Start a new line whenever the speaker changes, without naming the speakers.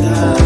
Yeah.